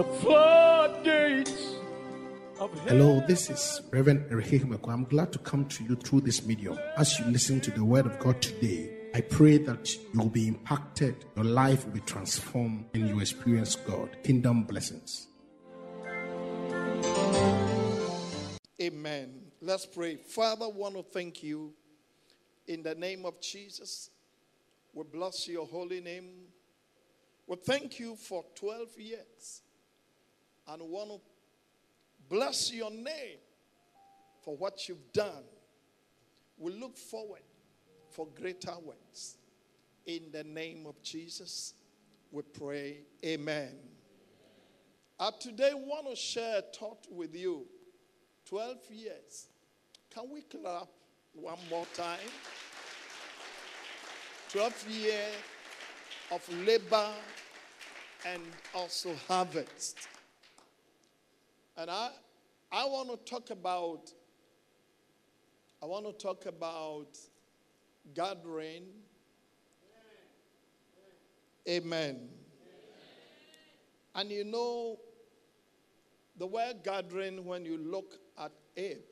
the floodgates of Hello, this is Reverend Erike Himeko. I'm glad to come to you through this medium. As you listen to the word of God today, I pray that you will be impacted, your life will be transformed, and you experience God. Kingdom blessings. Amen. Let's pray. Father, I want to thank you in the name of Jesus. We bless your holy name. We thank you for 12 years and want to bless your name for what you've done. We look forward for greater works. In the name of Jesus, we pray. Amen. I today want to share a thought with you. 12 years. Can we clap one more time? 12 years of labor and also harvest. And I, I want to talk about, I want to talk about gathering. Amen. And you know, the word gathering, when you look at it,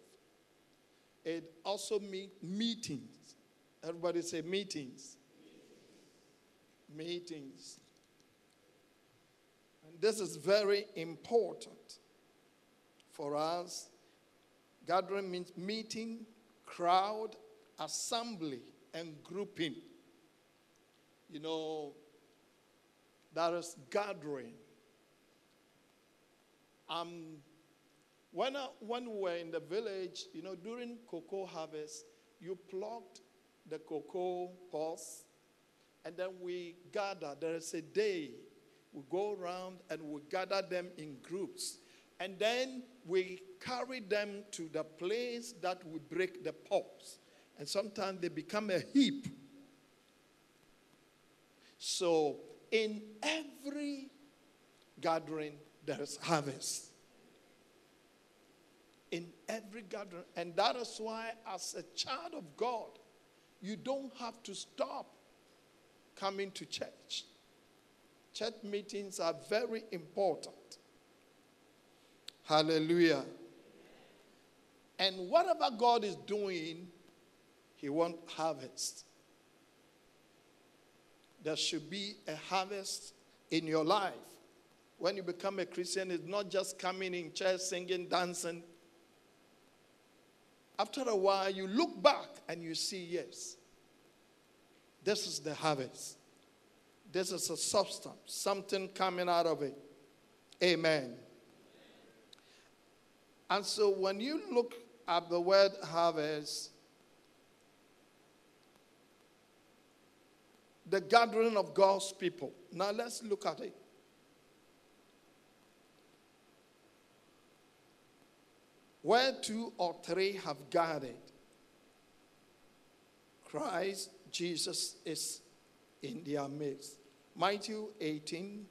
it also means meetings. Everybody say meetings. Meetings. And this is very important for us. Gathering means meeting, crowd, assembly, and grouping. You know, that is gathering. Um, when, I, when we were in the village, you know, during cocoa harvest, you plucked the cocoa pods and then we gather. There is a day we go around and we gather them in groups. And then we carry them to the place that we break the pods. And sometimes they become a heap. So in every gathering, there is harvest. In every gathering. And that is why, as a child of God, you don't have to stop coming to church. Church meetings are very important. Hallelujah. And whatever God is doing, He wants harvest. There should be a harvest in your life. When you become a Christian, it's not just coming in church, singing, dancing. After a while, you look back and you see, yes, this is the harvest. This is a substance, something coming out of it. Amen. And so when you look at the word harvest, the gathering of God's people. Now let's look at it. Where two or three have gathered, Christ Jesus is in their midst. Matthew 18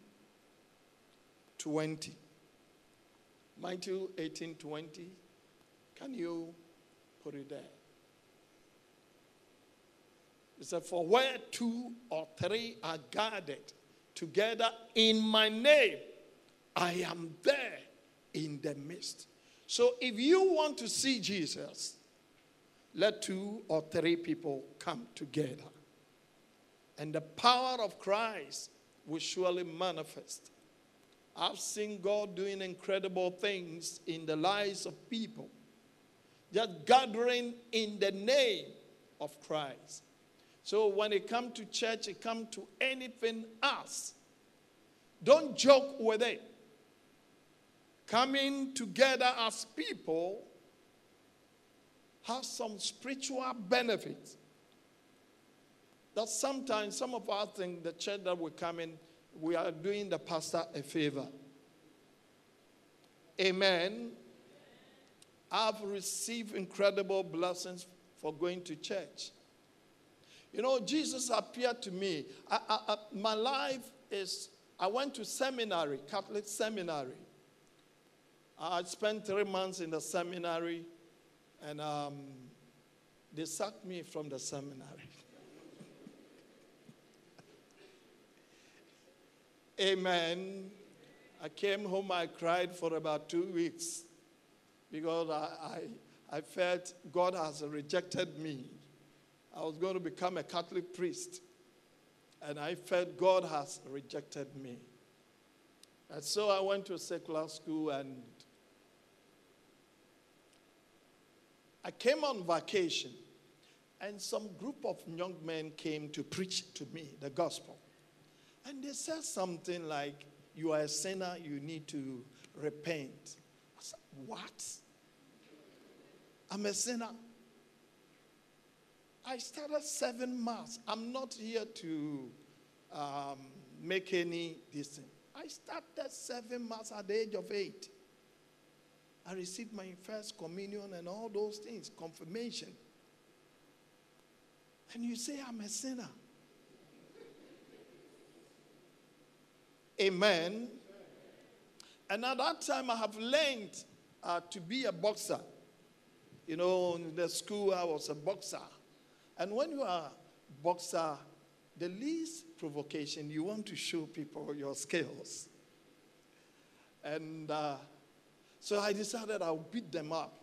20. Matthew 18 20. Can you put it there? He said, For where two or three are gathered together in my name, I am there in the midst. So if you want to see Jesus, let two or three people come together. And the power of Christ will surely manifest. I've seen God doing incredible things in the lives of people, just gathering in the name of Christ. So when it comes to church, it comes to anything else. Don't joke with it. Coming together as people has some spiritual benefits. That sometimes some of us think the church that we come in, we are doing the pastor a favor. Amen. I've received incredible blessings for going to church. You know, Jesus appeared to me. I, I, I, my life is, I went to seminary, Catholic seminary. I spent three months in the seminary, and um, they sacked me from the seminary. Amen. I came home, I cried for about two weeks because I, I, I felt God has rejected me. I was going to become a Catholic priest, and I felt God has rejected me. And so I went to a secular school and I came on vacation, and some group of young men came to preach to me the gospel. And they said something like, You are a sinner, you need to repent. I said, What? I'm a sinner. I started seven months. I'm not here to um, make any this I started seven months at the age of eight. I received my first communion and all those things, confirmation. And you say, I'm a sinner. Amen. And at that time, I have learned uh, to be a boxer. You know, in the school, I was a boxer. And when you are a boxer, the least provocation, you want to show people your skills. And uh, so I decided I'll beat them up.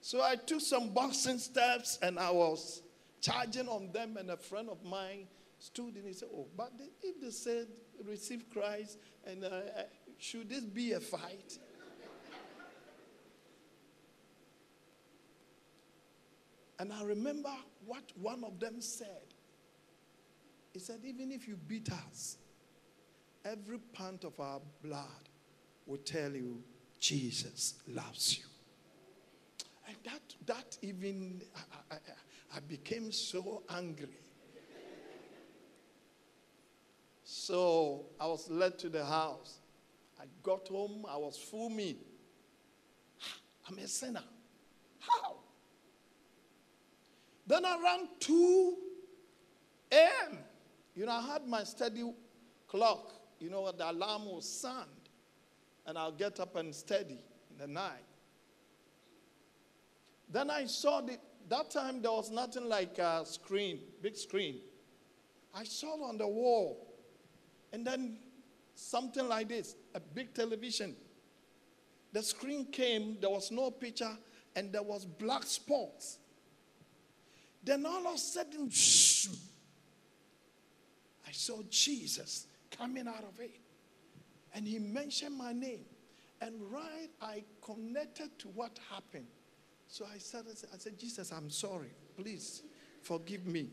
so I took some boxing steps and I was charging on them, and a friend of mine stood and he said, Oh, but if they said receive Christ, and uh, uh, should this be a fight? and I remember what one of them said. He said, Even if you beat us, every pint of our blood will tell you Jesus loves you. And that, that even, I, became so angry. So I was led to the house. I got home, I was fuming. I'm a sinner. How? Then around 2 a.m., you know, I had my study clock. You know, the alarm will sound. And I'll get up and study in the night. Then I saw the, that time there was nothing like a screen, big screen. I saw on the wall, and then something like this, a big television. The screen came, there was no picture, and there was black spots. Then all of a sudden, I saw Jesus coming out of it. And he mentioned my name. And right, I connected to what happened. So I said, I said, Jesus, I'm sorry. Please forgive me.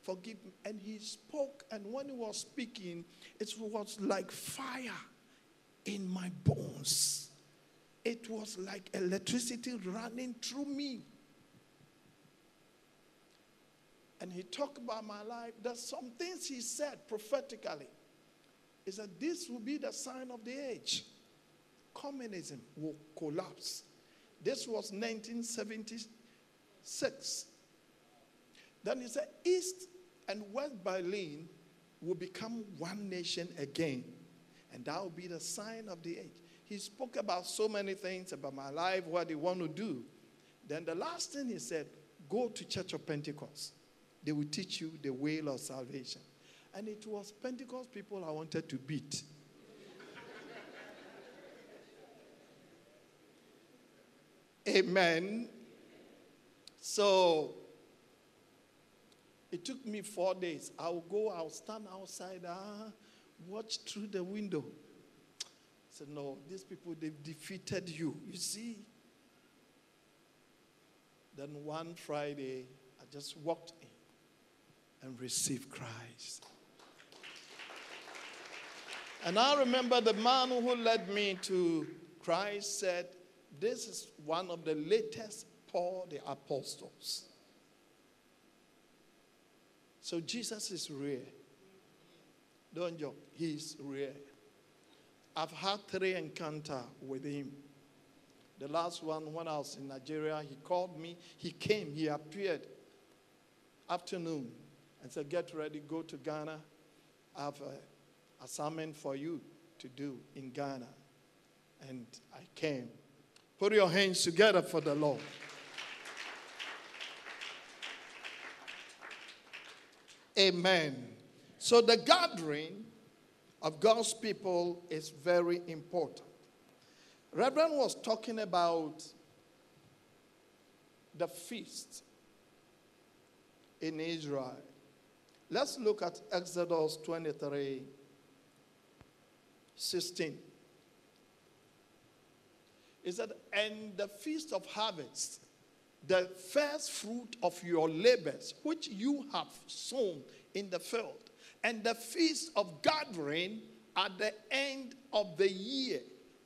Forgive me. And he spoke, and when he was speaking, it was like fire in my bones. It was like electricity running through me. And he talked about my life. There's some things he said prophetically. He said, This will be the sign of the age. Communism will collapse this was 1976. Then he said, East and West Berlin will become one nation again. And that will be the sign of the age. He spoke about so many things about my life, what he want to do. Then the last thing he said, go to Church of Pentecost. They will teach you the way of salvation. And it was Pentecost people I wanted to beat. Amen. So it took me four days. I'll go, I'll stand outside, ah, watch through the window. I said, No, these people, they've defeated you. You see? Then one Friday, I just walked in and received Christ. And I remember the man who led me to Christ said, this is one of the latest Paul the Apostles. So Jesus is real. Don't joke, he's real. I've had three encounters with him. The last one, when I was in Nigeria, he called me. He came, he appeared afternoon and said, Get ready, go to Ghana. I have an assignment for you to do in Ghana. And I came. Put your hands together for the Lord. Amen. So the gathering of God's people is very important. Reverend was talking about the feast in Israel. Let's look at Exodus 23 16. It said, And the feast of harvest, the first fruit of your labors, which you have sown in the field, and the feast of gathering at the end of the year,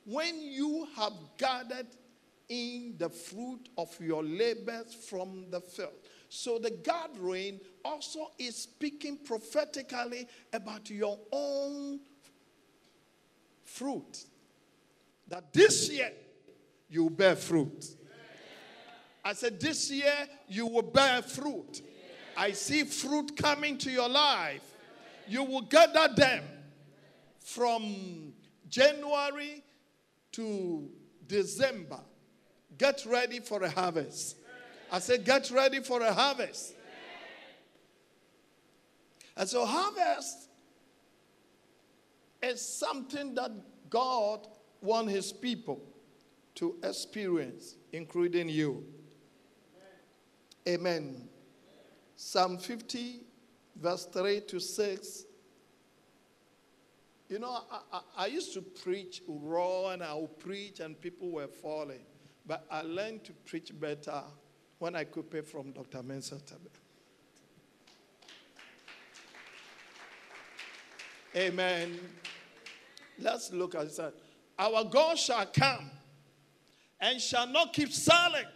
when you have gathered in the fruit of your labors from the field. So the gathering also is speaking prophetically about your own fruit. That this year you will bear fruit. I said, This year you will bear fruit. I see fruit coming to your life. You will gather them from January to December. Get ready for a harvest. I said, Get ready for a harvest. And so, harvest is something that God wants his people to experience, including you. Amen. Psalm 50, verse 3 to 6. You know, I, I, I used to preach raw and I would preach and people were falling. But I learned to preach better when I could pay from Dr. Mensa Otabil. Amen. Let's look at that. Our God shall come and shall not keep silent,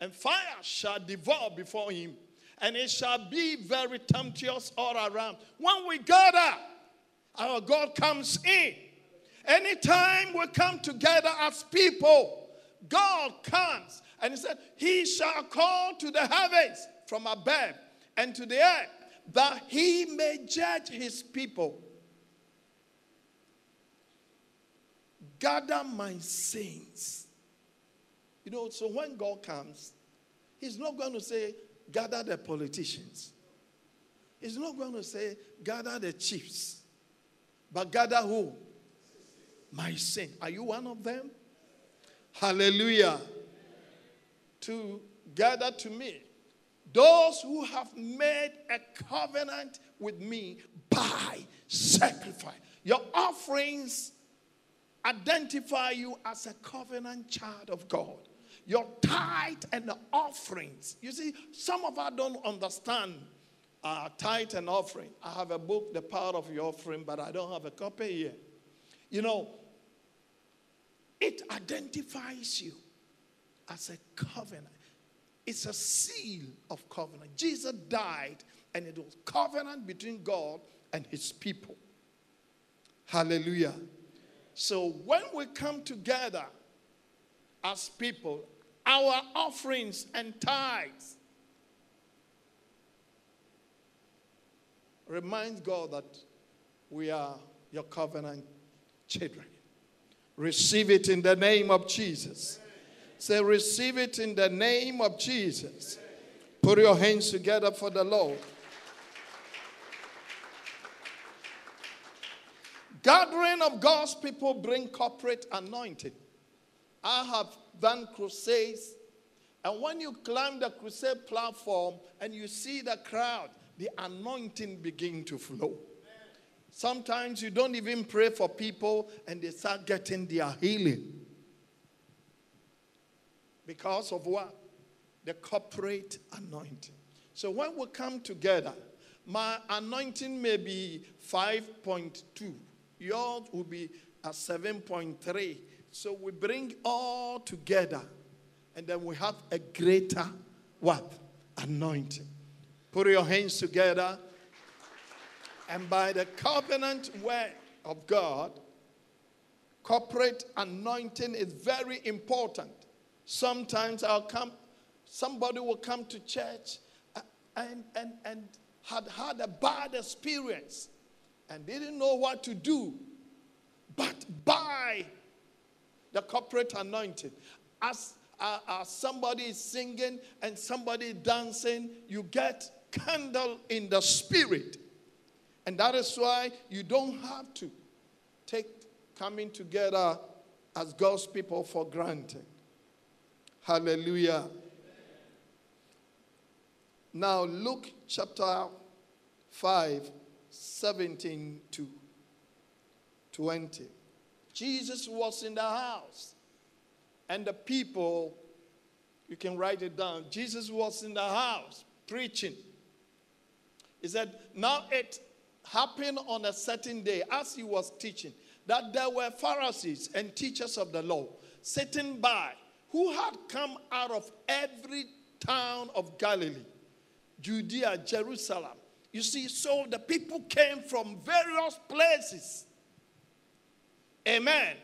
and fire shall devour before him, and it shall be very tempestuous all around. When we gather, our God comes in. Anytime we come together as people, God comes. And he said, He shall call to the heavens from above and to the earth, that he may judge his people. Gather my saints. You know, so when God comes, He's not going to say, gather the politicians. He's not going to say, gather the chiefs. But gather who? My saint. Are you one of them? Hallelujah. To gather to me those who have made a covenant with me by sacrifice. Your offerings identify you as a covenant child of God. Your tithe and the offerings. You see, some of us don't understand uh, tithe and offering. I have a book, The Power of Your Offering, but I don't have a copy here. You know, it identifies you as a covenant. It's a seal of covenant. Jesus died, and it was covenant between God and his people. Hallelujah. So when we come together as people, our offerings and tithes Remind God that we are your covenant children. Receive it in the name of Jesus. Say, receive it in the name of Jesus. Put your hands together for the Lord. Gathering of God's people bring corporate anointing. I have done crusades, and when you climb the crusade platform and you see the crowd, the anointing begin to flow. Sometimes you don't even pray for people and they start getting their healing. Because of what? The corporate anointing. So when we come together, my anointing may be 5.2 yours will be at 7.3. So we bring all together and then we have a greater what? Anointing. Put your hands together and by the covenant word of God, corporate anointing is very important. Sometimes I'll come, somebody will come to church uh, and, and, and had had a bad experience and didn't know what to do but by the corporate anointing. As, uh, as somebody is singing and somebody dancing, you get candle in the spirit. And that is why you don't have to take coming together as God's people for granted. Hallelujah. Now, Luke chapter 5, 17 to 20. Jesus was in the house, and the people, you can write it down. Jesus was in the house preaching. He said, Now it happened on a certain day as he was teaching that there were Pharisees and teachers of the law sitting by who had come out of every town of Galilee, Judea, Jerusalem. You see, so the people came from various places. Amen.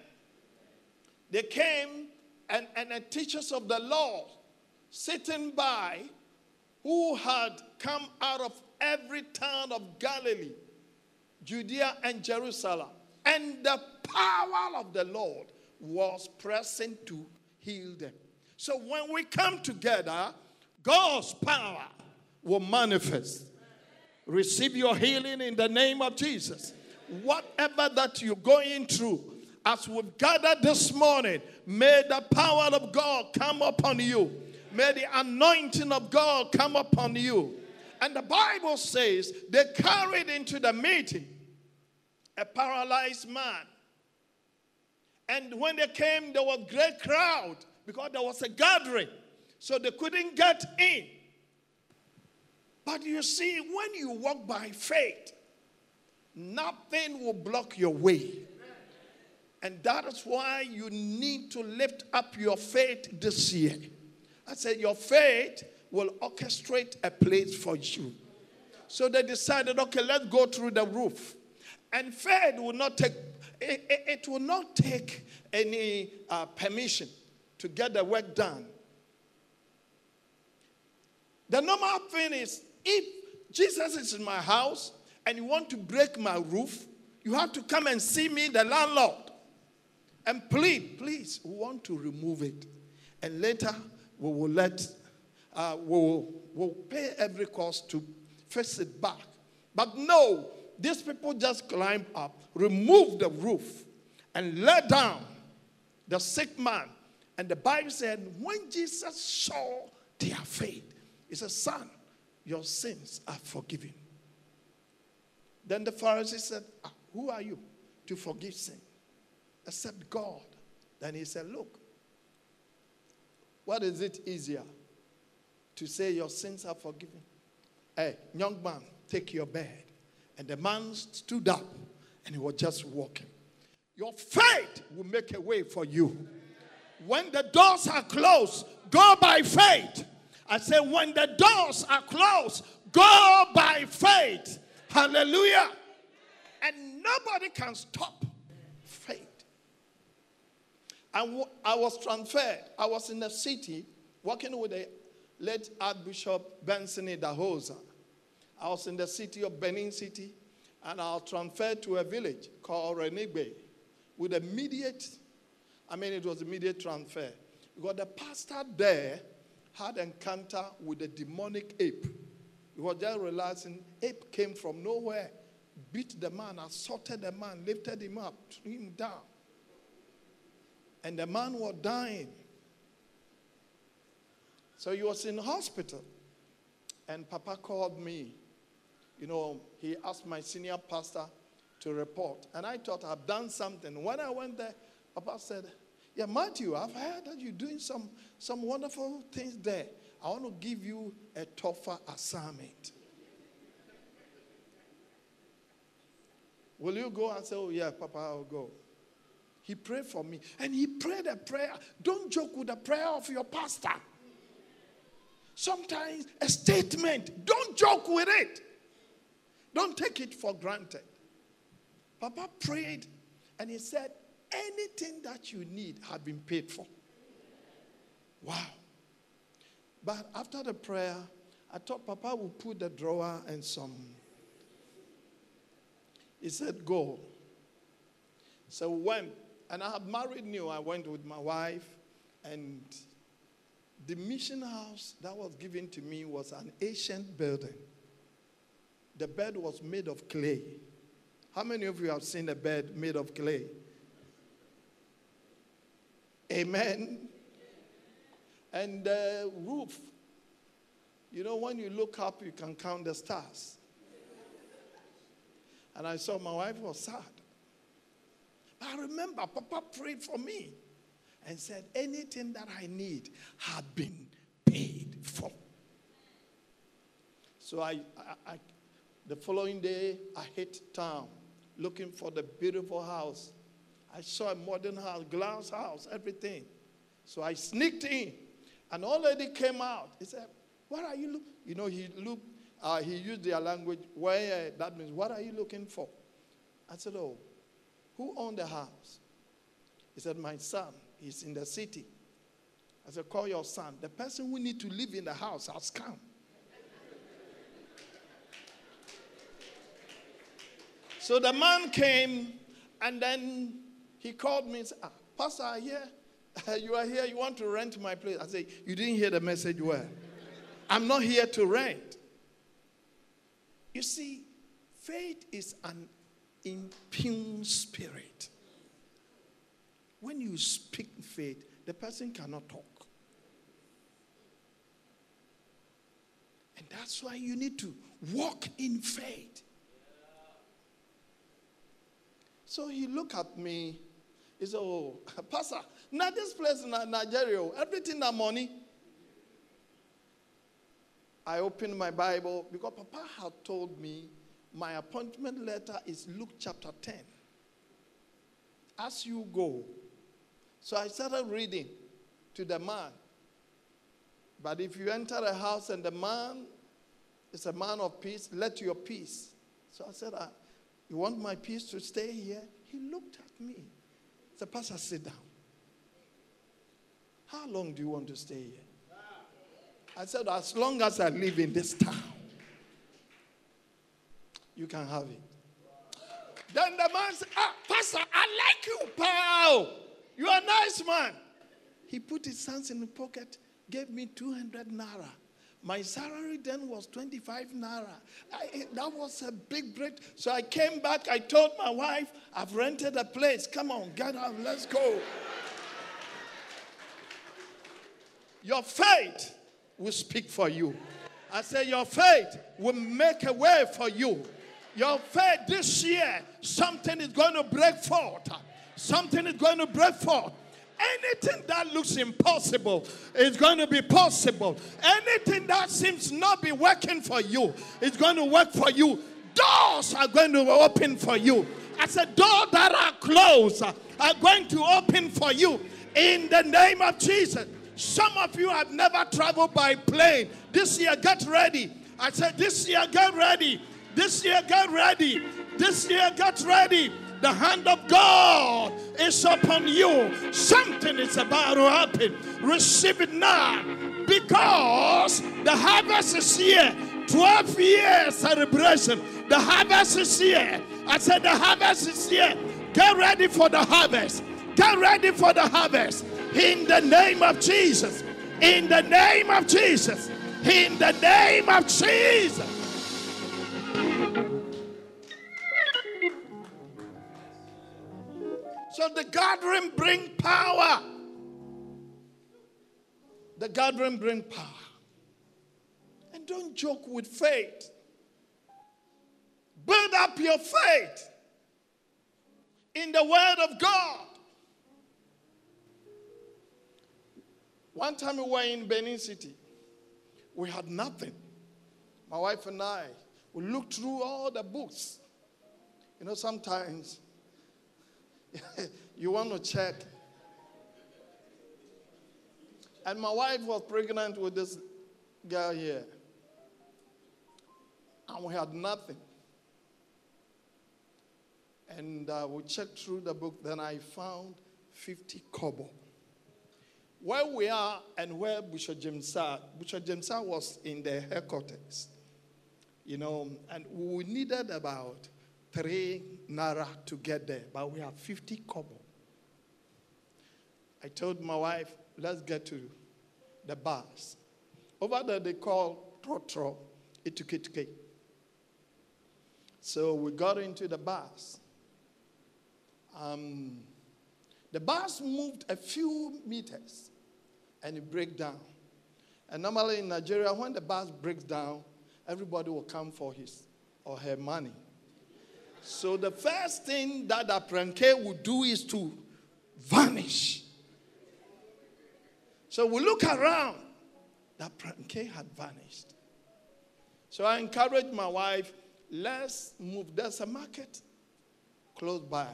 They came and, and the teachers of the law sitting by who had come out of every town of Galilee, Judea, and Jerusalem. And the power of the Lord was present to heal them. So when we come together, God's power will manifest. Receive your healing in the name of Jesus. Whatever that you're going through, as we've gathered this morning, may the power of God come upon you. May the anointing of God come upon you. And the Bible says they carried into the meeting a paralyzed man. And when they came, there was a great crowd because there was a gathering. So they couldn't get in. But you see, when you walk by faith, nothing will block your way. And that is why you need to lift up your faith this year. I said, Your faith will orchestrate a place for you. So they decided, okay, let's go through the roof. And faith will not take, it, it, will not take any uh, permission to get the work done. The normal thing is if Jesus is in my house and you want to break my roof, you have to come and see me, the landlord, and plead, please, we want to remove it. And later, we will let, uh, we'll, we'll pay every cost to fix it back. But no, these people just climb up, remove the roof, and let down the sick man. And the Bible said, when Jesus saw their faith, he said, Son, your sins are forgiven. Then the Pharisee said, ah, Who are you to forgive sin? Except God. Then he said, Look, what is it easier to say your sins are forgiven? Hey, young man, take your bed. And the man stood up and he was just walking. Your faith will make a way for you. When the doors are closed, go by faith. I say, when the doors are closed, go by faith. Hallelujah. And nobody can stop faith. I, I was transferred. I was in the city working with the late Archbishop Benson Idahosa. I was in the city of Benin City and I was transferred to a village called Renegbe with immediate, I mean, it was immediate transfer. Because the pastor there had encounter with a demonic ape. He was just realizing ape came from nowhere, beat the man, assaulted the man, lifted him up, threw him down. And the man was dying. So he was in hospital. And Papa called me. You know, he asked my senior pastor to report. And I thought I've done something. When I went there, Papa said, yeah, Matthew, I've heard that you're doing some, some wonderful things there. I want to give you a tougher assignment. Will you go and say, Oh, yeah, Papa, I'll go? He prayed for me. And he prayed a prayer. Don't joke with the prayer of your pastor. Sometimes a statement, don't joke with it. Don't take it for granted. Papa prayed and he said, anything that you need have been paid for. Wow. But after the prayer, I thought Papa would put the drawer and some. He said, Go. So we went, and I had married new. I went with my wife, and the mission house that was given to me was an ancient building. The bed was made of clay. How many of you have seen a bed made of clay? Amen. And the roof, you know, when you look up, you can count the stars. And I saw my wife was sad. But I remember Papa prayed for me and said, anything that I need had been paid for. So I, I, I the following day, I hit town looking for the beautiful house. I saw a modern house, glass house, everything. So I sneaked in, and old lady came out. He said, "What are you looking?" You know, he looked. Uh, he used their language. Where uh, that means, what are you looking for? I said, "Oh, who owned the house?" He said, "My son. He's in the city." I said, "Call your son. The person who need to live in the house has come." So the man came and then he called me and said, ah, Pastor, I you are here. You want to rent my place. I say, You didn't hear the message well. I'm not here to rent. You see, faith is an impugned spirit. When you speak faith, the person cannot talk. And that's why you need to walk in faith. So he looked at me. He said, Oh, Pastor, now this place in Nigeria, oh, everything that money. I opened my Bible because Papa had told me my appointment letter is Luke chapter 10. As you go. So I started reading to the man. But if you enter a house and the man is a man of peace, let your peace. So I said, I, you want my peace to stay here? He looked at me. Said, Pastor, sit down. How long do you want to stay here? I said, As long as I live in this town, you can have it. Then the man said, ah, Pastor, I like you, pal. You're a nice man. He put his hands in the pocket, gave me 200 naira. My salary then was 25 naira. I, eh, that was a big break. So I came back. I told my wife, I've rented a place. Come on, get up, let's go. Your faith will speak for you. I say, Your faith will make a way for you. Your faith this year, something is going to break forth. Something is going to break forth. Anything that looks impossible is going to be possible. Anything that seems not be working for you is going to work for you. Doors are going to open for you. I said, doors that are closed are going to open for you in the name of Jesus. Some of you have never traveled by plane. This year, get ready. I said, this year, get ready. This year, get ready. This year, get ready. The hand of God is upon you. Something is about to happen. Receive it now. Because the harvest is here. 12 years celebration. The harvest is here. I said, The harvest is here. Get ready for the harvest. Get ready for the harvest. In the name of Jesus. In the name of Jesus. In the name of Jesus. So the gathering bring power. The gathering bring power. And don't joke with faith. Build up your faith in the word of God. One time we were in Benin City. We had nothing. My wife and I, we looked through all the books. You know, sometimes you want to check. And my wife was pregnant with this girl here. And we had nothing. And uh, we checked through the book, then I found 50 kobo. Where we are and where Bishop Jemsa was in the headquarters, you know, and we needed about three naira to get there, but we have 50 kobo. I told my wife, let's get to the bus. Over there, they call trotro, itukituke. So we got into the bus. Um, the bus moved a few meters and it broke down. And normally in Nigeria, when the bus breaks down, everybody will come for his or her money. So the first thing that the pranke would do is to vanish. So we look around, the pranke had vanished. So I encouraged my wife, let's move. There's a market close by.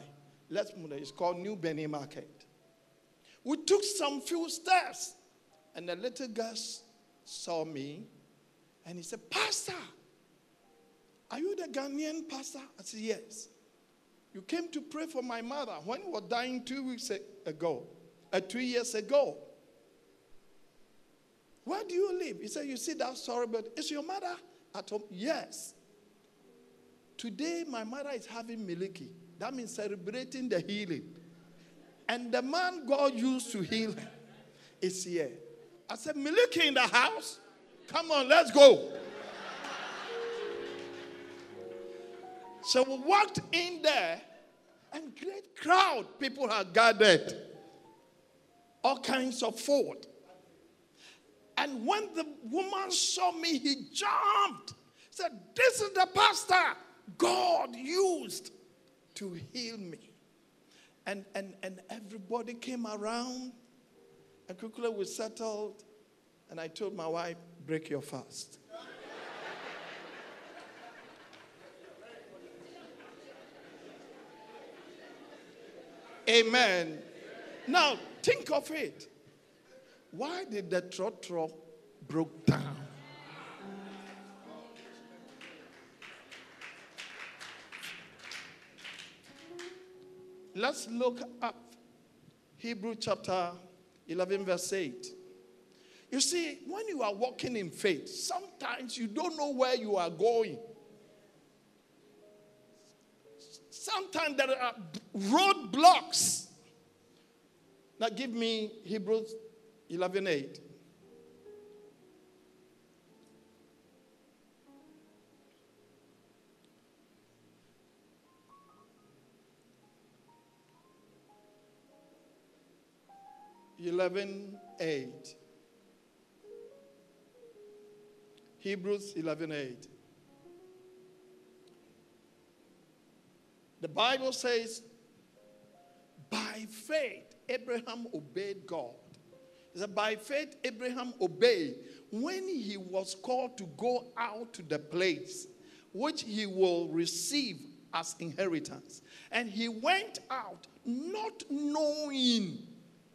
Let's move there. It's called New Benin Market. We took some few steps, and the little girl saw me, and he said, Pastor, are you the Ghanaian pastor? I said, Yes. You came to pray for my mother when he was dying two weeks ago, uh, two years ago. Where do you live? He said, You see that story, but is your mother at home? Yes. Today, my mother is having miliki. That means celebrating the healing. And the man God used to heal is here. I said, Miliki in the house? Come on, let's go. So we walked in there, and great crowd people had gathered, all kinds of food. And when the woman saw me, he jumped. Said, This is the pastor God used to heal me. And, and, and everybody came around. And quickly we settled. And I told my wife, break your fast. Amen. Now, think of it. Why did the trotro broke down? Let's look up Hebrew chapter 11, verse 8. You see, when you are walking in faith, sometimes you don't know where you are going. Sometimes there are roadblocks. Now give me Hebrews 11 8. Eleven eight. Hebrews 11 8. The Bible says, by faith, Abraham obeyed God. It said, by faith, Abraham obeyed when he was called to go out to the place which he will receive as inheritance. And he went out not knowing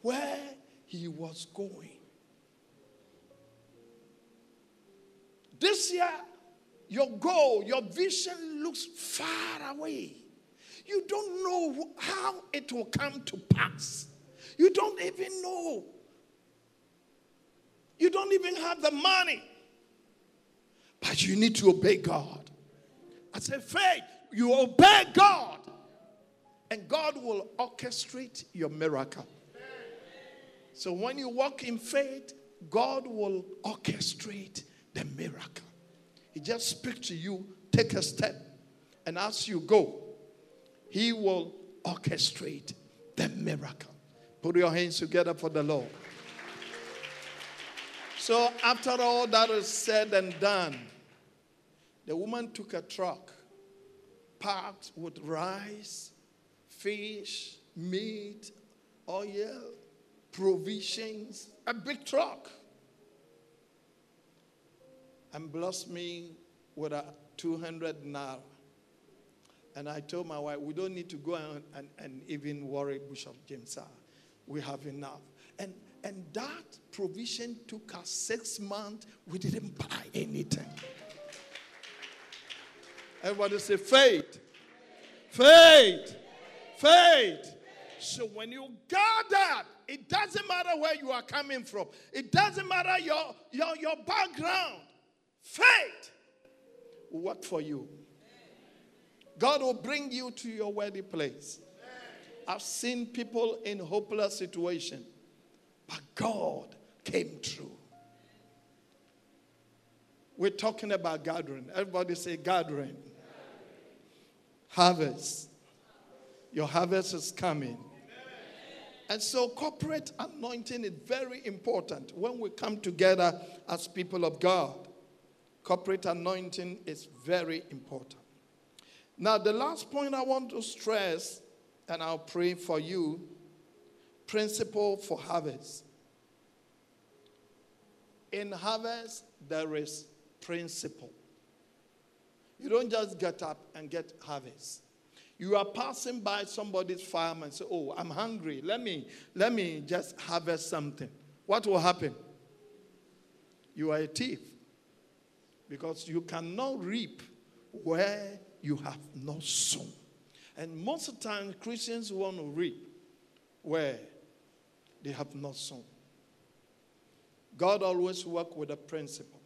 where he was going. This year, your goal, your vision looks far away. You don't know how it will come to pass. You don't even know. You don't even have the money. But you need to obey God. I say, faith, you obey God, and God will orchestrate your miracle. So when you walk in faith, God will orchestrate the miracle. He just speaks to you, take a step, and as you go, He will orchestrate the miracle. Put your hands together for the Lord. So, after all that is said and done, the woman took a truck packed with rice, fish, meat, oil, provisions, a big truck and blessed me with a 200 naira. And I told my wife, we don't need to go and, and, and even worry Bishop James. We have enough. And, and that provision took us six months. We didn't buy anything. Everybody say faith. Faith. Faith. So when you gather, it doesn't matter where you are coming from. It doesn't matter your, your, your background. Faith will work for you. God will bring you to your worthy place. I've seen people in hopeless situation, but God came through. We're talking about gathering. Everybody say gathering. Harvest. Your harvest is coming. And so, corporate anointing is very important when we come together as people of God. Corporate anointing is very important. Now, the last point I want to stress, and I'll pray for you principle for harvest. In harvest, there is principle. You don't just get up and get harvest. You are passing by somebody's farm and say, "Oh, I'm hungry. Let me let me just harvest something." What will happen? You are a thief because you cannot reap where you have not sown. And most of the time, Christians want to reap where they have not sown. God always works with a principle.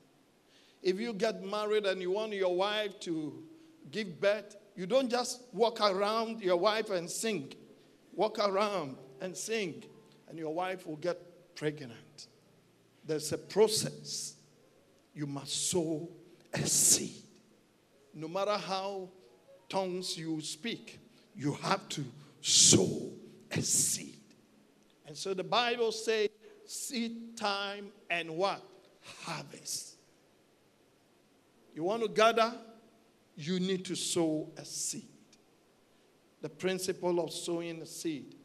If you get married and you want your wife to give birth, you don't just walk around your wife and sing. Walk around and sing, and your wife will get pregnant. There's a process. You must sow a seed. No matter how tongues you speak, you have to sow a seed. And so the Bible says seed time and what? Harvest. You want to gather? You need to sow a seed. The principle of sowing a seed.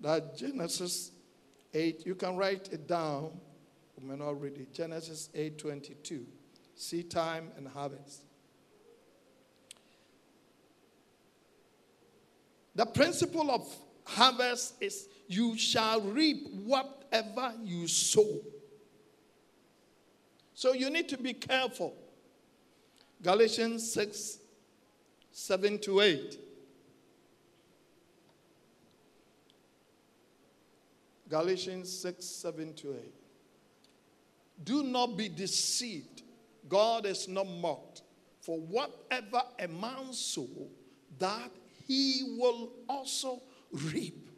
That Genesis 8, you can write it down. We may not read it. Genesis 8 22. Seed time and harvest. The principle of harvest is you shall reap whatever you sow. So you need to be careful. Galatians 6 7 to 8. Galatians 6 7 to 8. Do not be deceived. God is not mocked. For whatever a man sow, that he will also reap.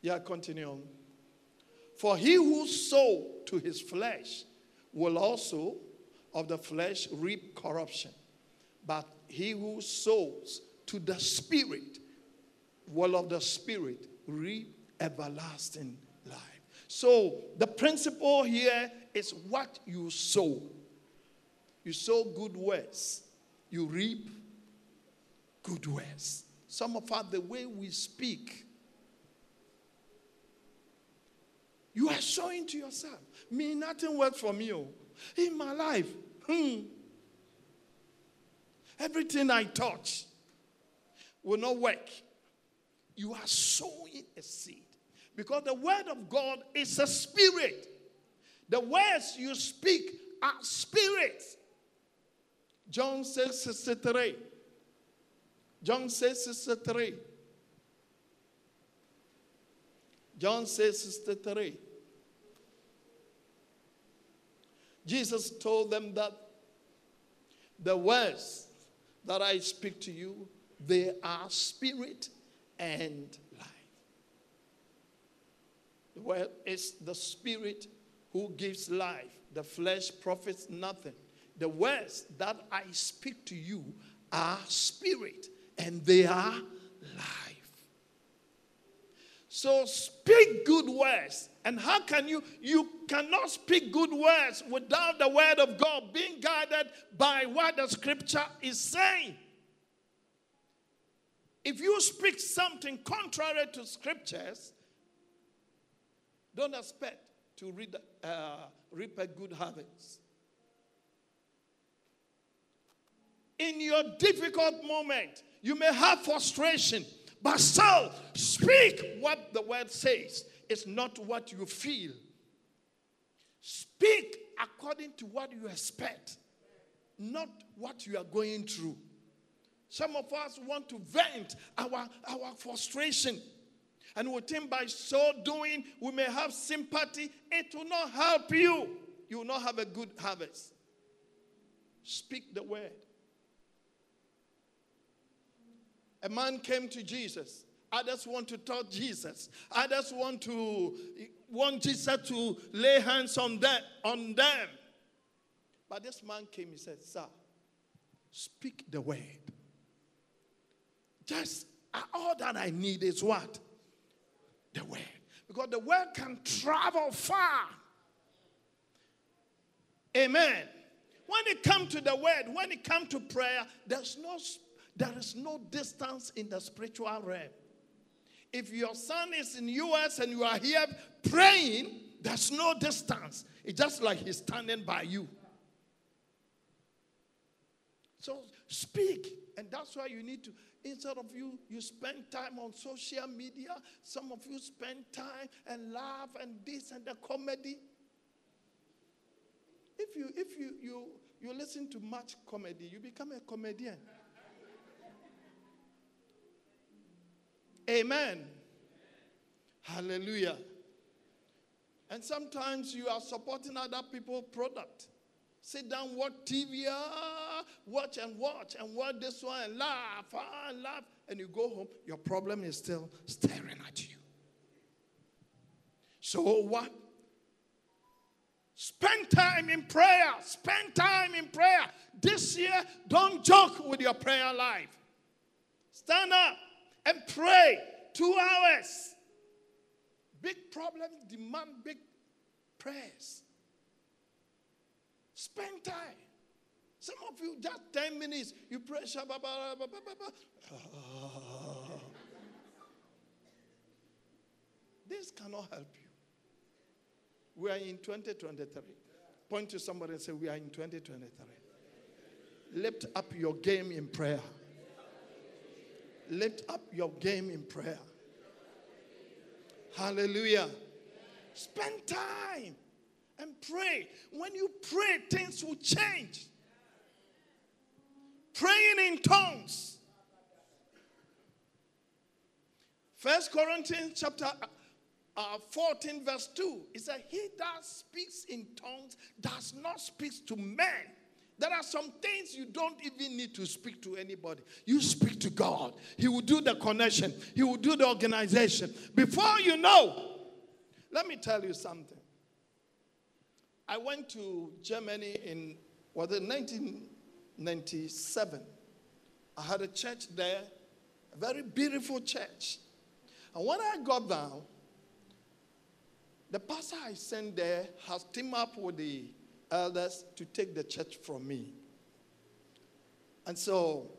Yeah, continue on. For he who sow to his flesh will also of the flesh reap corruption, but he who sows to the spirit will of the spirit reap everlasting life. So the principle here is what you sow. You sow good words, you reap good words. Some of us, the way we speak, You are showing to yourself, me, nothing works for me. Oh. In my life, hmm, everything I touch will not work. You are sowing a seed. Because the word of God is a spirit. The words you speak are spirits. John says 63. John says 63. John says 63. Jesus told them that the words that I speak to you, they are spirit and life. The word is the spirit who gives life. The flesh profits nothing. The words that I speak to you are spirit and they are life. So speak good words. And how can you? You cannot speak good words without the word of God being guided by what the scripture is saying. If you speak something contrary to scriptures, don't expect to read, uh, reap a good harvest. In your difficult moment, you may have frustration. But still, speak what the word says. It's not what you feel. Speak according to what you expect, not what you are going through. Some of us want to vent our, our frustration. And we think by so doing, we may have sympathy. It will not help you. You will not have a good harvest. Speak the word. A man came to Jesus. Others want to touch Jesus. Others want to want Jesus to lay hands on them, on them. But this man came, he said, Sir, speak the word. Just all that I need is what? The word. Because the word can travel far. Amen. When it comes to the word, when it comes to prayer, there's no there is no distance in the spiritual realm. If your son is in US and you are here praying, there's no distance. It's just like he's standing by you. So speak. And that's why you need to, instead of you, you spend time on social media. Some of you spend time and laugh and this and the comedy. If you if you you you listen to much comedy, you become a comedian. Amen. Hallelujah. And sometimes you are supporting other people's product. Sit down, watch TV, ah, watch and watch and watch this one and laugh ah, and laugh. And you go home, your problem is still staring at you. So what? Spend time in prayer. Spend time in prayer. This year, don't joke with your prayer life. Stand up and pray two hours. Big problems demand big prayers. Spend time. Some of you, just 10 minutes, you pray. This cannot help you. We are in 2023. Point to somebody and say, We are in 2023. Lift up your game in prayer. Lift up your game in prayer. Hallelujah. Spend time and pray. When you pray, things will change. Praying in tongues. First Corinthians chapter uh, 14, verse 2. It said, He that speaks in tongues does not speak to men. There are some things you don't even need to speak to anybody. You speak to God. He will do the connection, He will do the organization. Before you know, let me tell you something. I went to Germany in, was it 1997? I had a church there, a very beautiful church. And when I got down, the pastor I sent there has teamed up with the elders to take the church from me. And so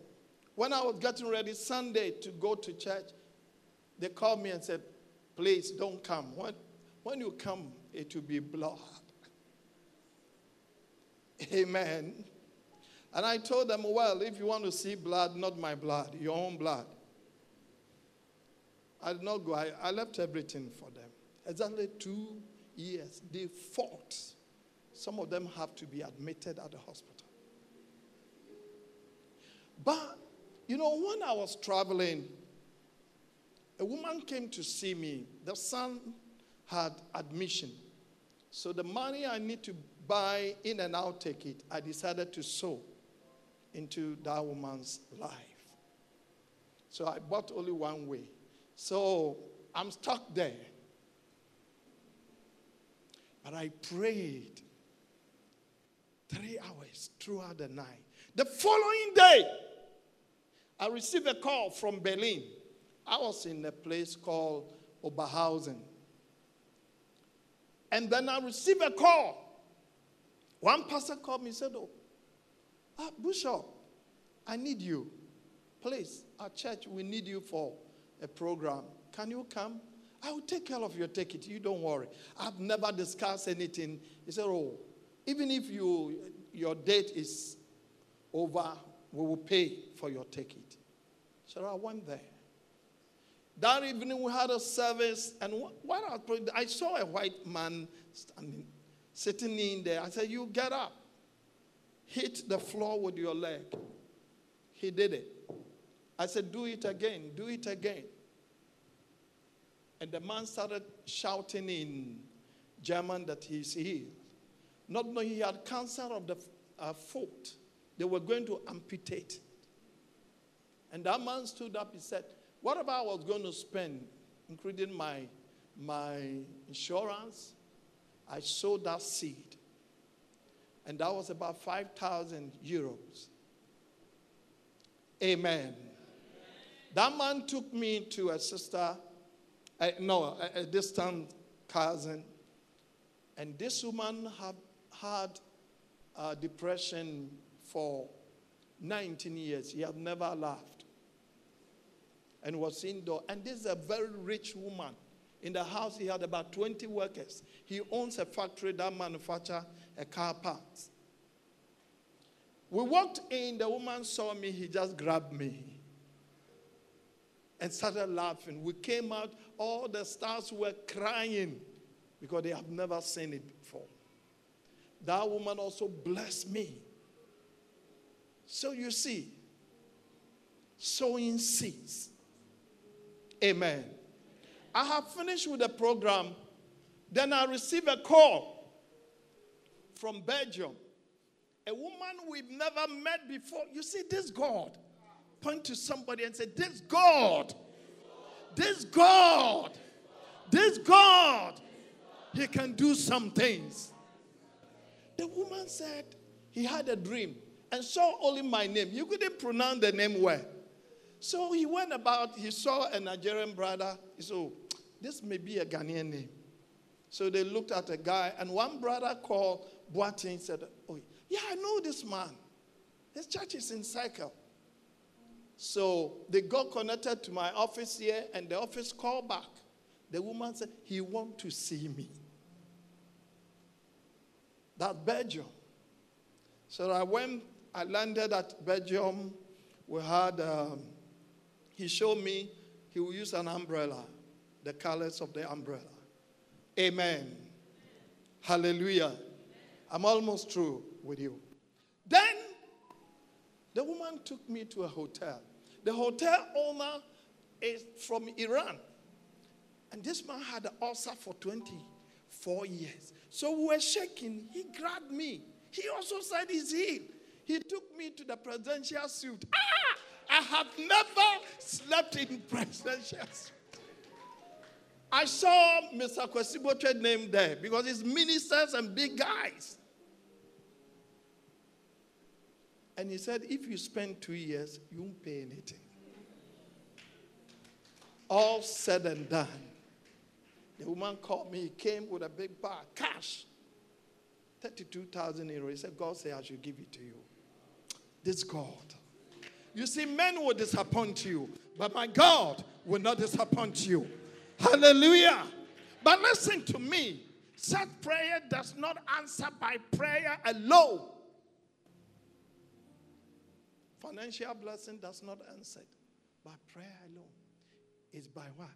when I was getting ready Sunday to go to church, they called me and said, Please don't come. When, when you come, it will be blood. Amen. And I told them, Well, if you want to see blood, not my blood, your own blood. I did not go. I, I left everything for them. Exactly two years. They fought. Some of them have to be admitted at the hospital. But, you know, when I was traveling, a woman came to see me. The son had admission. So the money I need to buy in and out ticket, I decided to sow into that woman's life. So I bought only one way. So I'm stuck there. But I prayed three hours throughout the night. The following day, I received a call from Berlin. I was in a place called Oberhausen. And then I received a call. One pastor called me and said, Oh, ah, Bishop, I need you. Please, our church, we need you for a program. Can you come? I will take care of your ticket. You don't worry. I've never discussed anything. He said, Oh, even if you your date is over, we will pay for your ticket. So I went there. That evening we had a service, and what I, I saw a white man standing, sitting in there. I said, "You get up, hit the floor with your leg." He did it. I said, "Do it again. Do it again." And the man started shouting in German that he's healed. Not knowing he had cancer of the uh, foot. They were going to amputate. And that man stood up. He said, Whatever I was going to spend, including my, my insurance, I sowed that seed. And that was about 5,000 euros. Amen. That man took me to a sister, uh, no, a, a distant cousin. And this woman had had uh, depression for 19 years. He had never laughed and was indoor. And this is a very rich woman. In the house, he had about 20 workers. He owns a factory that manufactures a car parts. We walked in, the woman saw me, he just grabbed me and started laughing. We came out, all the stars were crying because they have never seen it before. That woman also blessed me. So you see, sowing seeds. Amen. I have finished with the program. Then I received a call from Belgium. A woman we've never met before. You see, this God. Point to somebody and say, This God. This God. This God. He can do some things. The woman said he had a dream and saw only my name. You couldn't pronounce the name well. So he went about, he saw a Nigerian brother. He said, oh, this may be a Ghanaian name. So they looked at a guy, and one brother called Boateng said, Oh, yeah, I know this man. His church is in Cycle. So they got connected to my office here, and the office called back. The woman said, He want to see me. That Belgium. So I went, I landed at Belgium. We had um, he showed me he will use an umbrella, the colors of the umbrella. Amen. Hallelujah. I'm almost through with you. Then the woman took me to a hotel. The hotel owner is from Iran. And this man had an ulcer for 24 years. So we were shaking. He grabbed me. He also said he's healed. He took me to the presidential suite. Ah! I have never slept in presidential I saw Mr. Kwesi Botchwey name there because it's ministers and big guys. And he said, if you spend two years, you won't pay anything. All said and done. The woman called me, he came with a big bag, cash. 32,000 euros. He said, God said I should give it to you. This God. You see, men will disappoint you, but my God will not disappoint you. Hallelujah. But listen to me. Such prayer does not answer by prayer alone. Financial blessing does not answer by prayer alone. It's by what?